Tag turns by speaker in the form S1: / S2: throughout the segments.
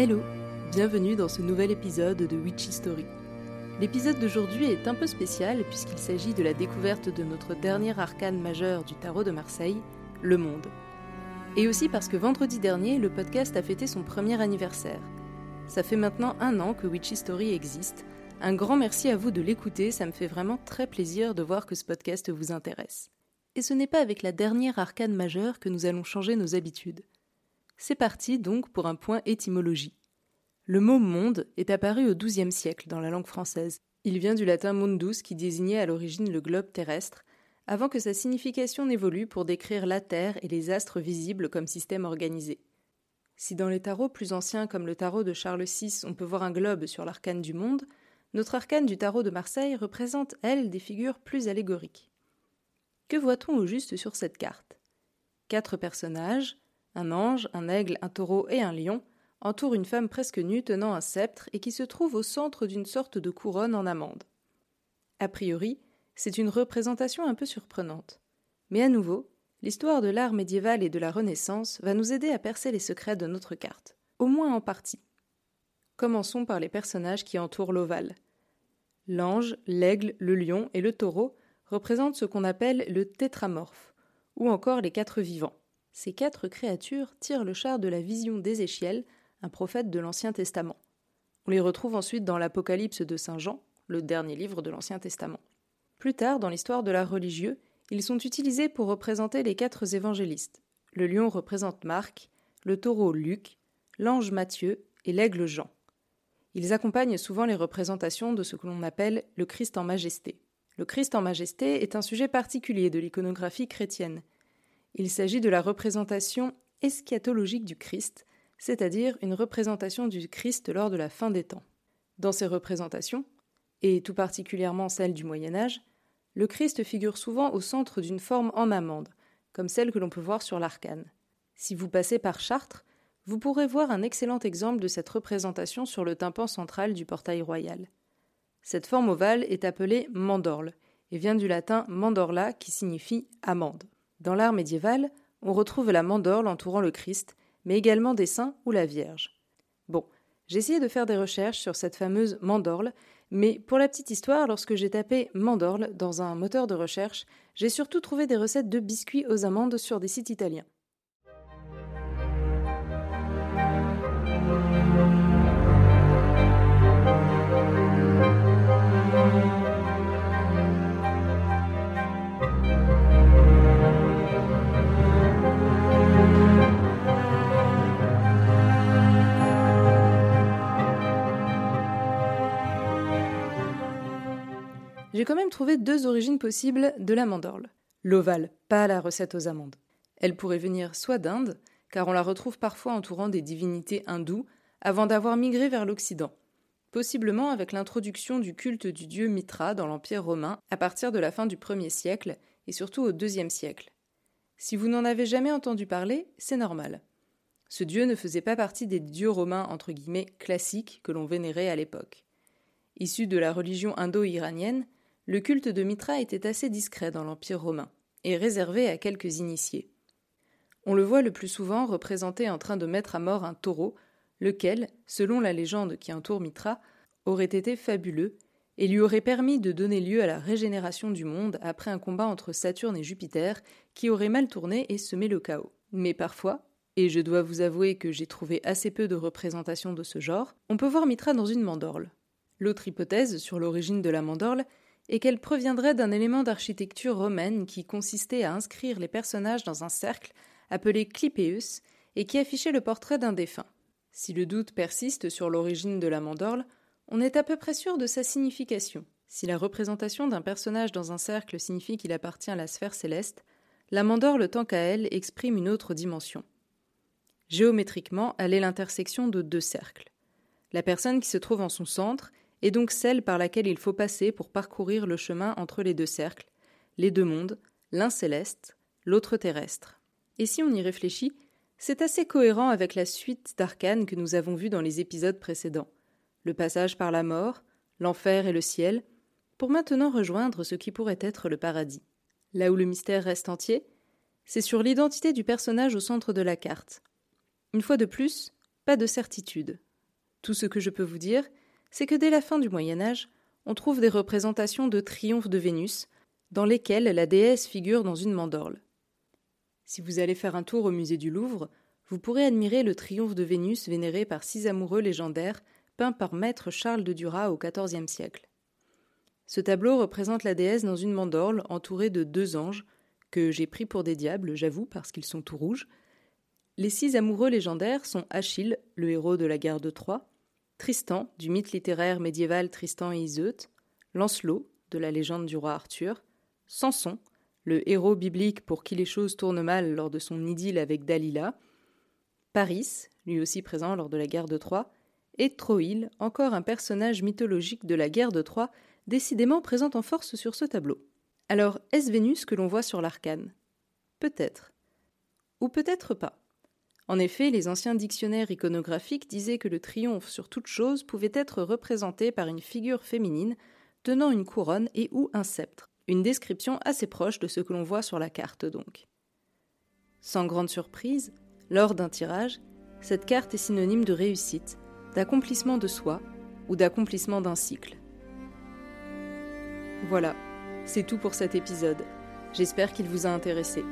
S1: Hello, bienvenue dans ce nouvel épisode de Witchy Story. L'épisode d'aujourd'hui est un peu spécial puisqu'il s'agit de la découverte de notre dernier arcane majeur du tarot de Marseille, le monde. Et aussi parce que vendredi dernier, le podcast a fêté son premier anniversaire. Ça fait maintenant un an que Witchy Story existe. Un grand merci à vous de l'écouter, ça me fait vraiment très plaisir de voir que ce podcast vous intéresse. Et ce n'est pas avec la dernière arcane majeure que nous allons changer nos habitudes. C'est parti donc pour un point étymologie. Le mot monde est apparu au XIIe siècle dans la langue française. Il vient du latin mundus qui désignait à l'origine le globe terrestre, avant que sa signification n'évolue pour décrire la Terre et les astres visibles comme système organisé. Si dans les tarots plus anciens comme le tarot de Charles VI on peut voir un globe sur l'arcane du monde, notre arcane du tarot de Marseille représente, elle, des figures plus allégoriques. Que voit-on au juste sur cette carte? Quatre personnages, un ange, un aigle, un taureau et un lion entourent une femme presque nue tenant un sceptre et qui se trouve au centre d'une sorte de couronne en amande. A priori, c'est une représentation un peu surprenante. Mais à nouveau, l'histoire de l'art médiéval et de la Renaissance va nous aider à percer les secrets de notre carte, au moins en partie. Commençons par les personnages qui entourent l'ovale. L'ange, l'aigle, le lion et le taureau représentent ce qu'on appelle le tétramorphe, ou encore les quatre vivants. Ces quatre créatures tirent le char de la vision d'Ézéchiel, un prophète de l'Ancien Testament. On les retrouve ensuite dans l'Apocalypse de Saint Jean, le dernier livre de l'Ancien Testament. Plus tard, dans l'histoire de l'art religieux, ils sont utilisés pour représenter les quatre évangélistes. Le lion représente Marc, le taureau Luc, l'ange Matthieu et l'aigle Jean. Ils accompagnent souvent les représentations de ce que l'on appelle le Christ en majesté. Le Christ en majesté est un sujet particulier de l'iconographie chrétienne. Il s'agit de la représentation eschatologique du Christ, c'est-à-dire une représentation du Christ lors de la fin des temps. Dans ces représentations, et tout particulièrement celle du Moyen Âge, le Christ figure souvent au centre d'une forme en amande, comme celle que l'on peut voir sur l'arcane. Si vous passez par Chartres, vous pourrez voir un excellent exemple de cette représentation sur le tympan central du portail royal. Cette forme ovale est appelée mandorle et vient du latin mandorla qui signifie amande. Dans l'art médiéval, on retrouve la mandorle entourant le Christ, mais également des saints ou la Vierge. Bon, j'ai essayé de faire des recherches sur cette fameuse mandorle, mais pour la petite histoire, lorsque j'ai tapé mandorle dans un moteur de recherche, j'ai surtout trouvé des recettes de biscuits aux amandes sur des sites italiens. J'ai quand même trouvé deux origines possibles de la mandorle. L'ovale, pas la recette aux amandes. Elle pourrait venir soit d'Inde, car on la retrouve parfois entourant des divinités hindoues, avant d'avoir migré vers l'Occident, possiblement avec l'introduction du culte du dieu Mitra dans l'Empire romain à partir de la fin du 1er siècle et surtout au 2 siècle. Si vous n'en avez jamais entendu parler, c'est normal. Ce dieu ne faisait pas partie des dieux romains entre guillemets classiques que l'on vénérait à l'époque. Issu de la religion indo-iranienne, le culte de Mitra était assez discret dans l'Empire romain, et réservé à quelques initiés. On le voit le plus souvent représenté en train de mettre à mort un taureau, lequel, selon la légende qui entoure Mitra, aurait été fabuleux et lui aurait permis de donner lieu à la régénération du monde après un combat entre Saturne et Jupiter qui aurait mal tourné et semé le chaos. Mais parfois, et je dois vous avouer que j'ai trouvé assez peu de représentations de ce genre, on peut voir Mitra dans une mandorle. L'autre hypothèse sur l'origine de la mandorle et qu'elle proviendrait d'un élément d'architecture romaine qui consistait à inscrire les personnages dans un cercle appelé clipeus et qui affichait le portrait d'un défunt. Si le doute persiste sur l'origine de la mandorle, on est à peu près sûr de sa signification. Si la représentation d'un personnage dans un cercle signifie qu'il appartient à la sphère céleste, la mandorle tant qu'à elle exprime une autre dimension. Géométriquement, elle est l'intersection de deux cercles. La personne qui se trouve en son centre et donc celle par laquelle il faut passer pour parcourir le chemin entre les deux cercles, les deux mondes, l'un céleste, l'autre terrestre. Et si on y réfléchit, c'est assez cohérent avec la suite d'arcanes que nous avons vues dans les épisodes précédents. Le passage par la mort, l'enfer et le ciel, pour maintenant rejoindre ce qui pourrait être le paradis. Là où le mystère reste entier, c'est sur l'identité du personnage au centre de la carte. Une fois de plus, pas de certitude. Tout ce que je peux vous dire, c'est que dès la fin du Moyen Âge, on trouve des représentations de triomphes de Vénus, dans lesquelles la déesse figure dans une mandorle. Si vous allez faire un tour au musée du Louvre, vous pourrez admirer le triomphe de Vénus vénéré par six amoureux légendaires, peint par maître Charles de Duras au XIVe siècle. Ce tableau représente la déesse dans une mandorle entourée de deux anges, que j'ai pris pour des diables, j'avoue, parce qu'ils sont tout rouges. Les six amoureux légendaires sont Achille, le héros de la guerre de Troie, Tristan, du mythe littéraire médiéval Tristan et Iseut, Lancelot, de la légende du roi Arthur, Samson, le héros biblique pour qui les choses tournent mal lors de son idylle avec Dalila, Paris, lui aussi présent lors de la guerre de Troie, et Troïl, encore un personnage mythologique de la guerre de Troie, décidément présent en force sur ce tableau. Alors, est-ce Vénus que l'on voit sur l'arcane? Peut-être. Ou peut-être pas. En effet, les anciens dictionnaires iconographiques disaient que le triomphe sur toute chose pouvait être représenté par une figure féminine tenant une couronne et ou un sceptre, une description assez proche de ce que l'on voit sur la carte donc. Sans grande surprise, lors d'un tirage, cette carte est synonyme de réussite, d'accomplissement de soi ou d'accomplissement d'un cycle. Voilà, c'est tout pour cet épisode. J'espère qu'il vous a intéressé.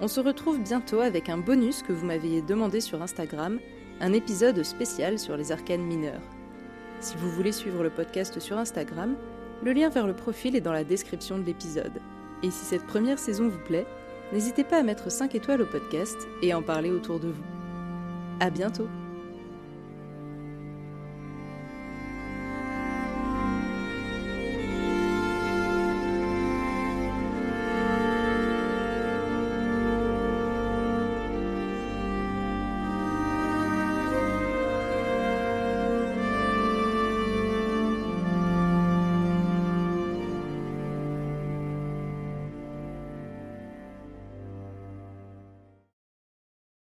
S1: On se retrouve bientôt avec un bonus que vous m'aviez demandé sur Instagram, un épisode spécial sur les arcanes mineurs. Si vous voulez suivre le podcast sur Instagram, le lien vers le profil est dans la description de l'épisode. Et si cette première saison vous plaît, n'hésitez pas à mettre 5 étoiles au podcast et à en parler autour de vous. À bientôt!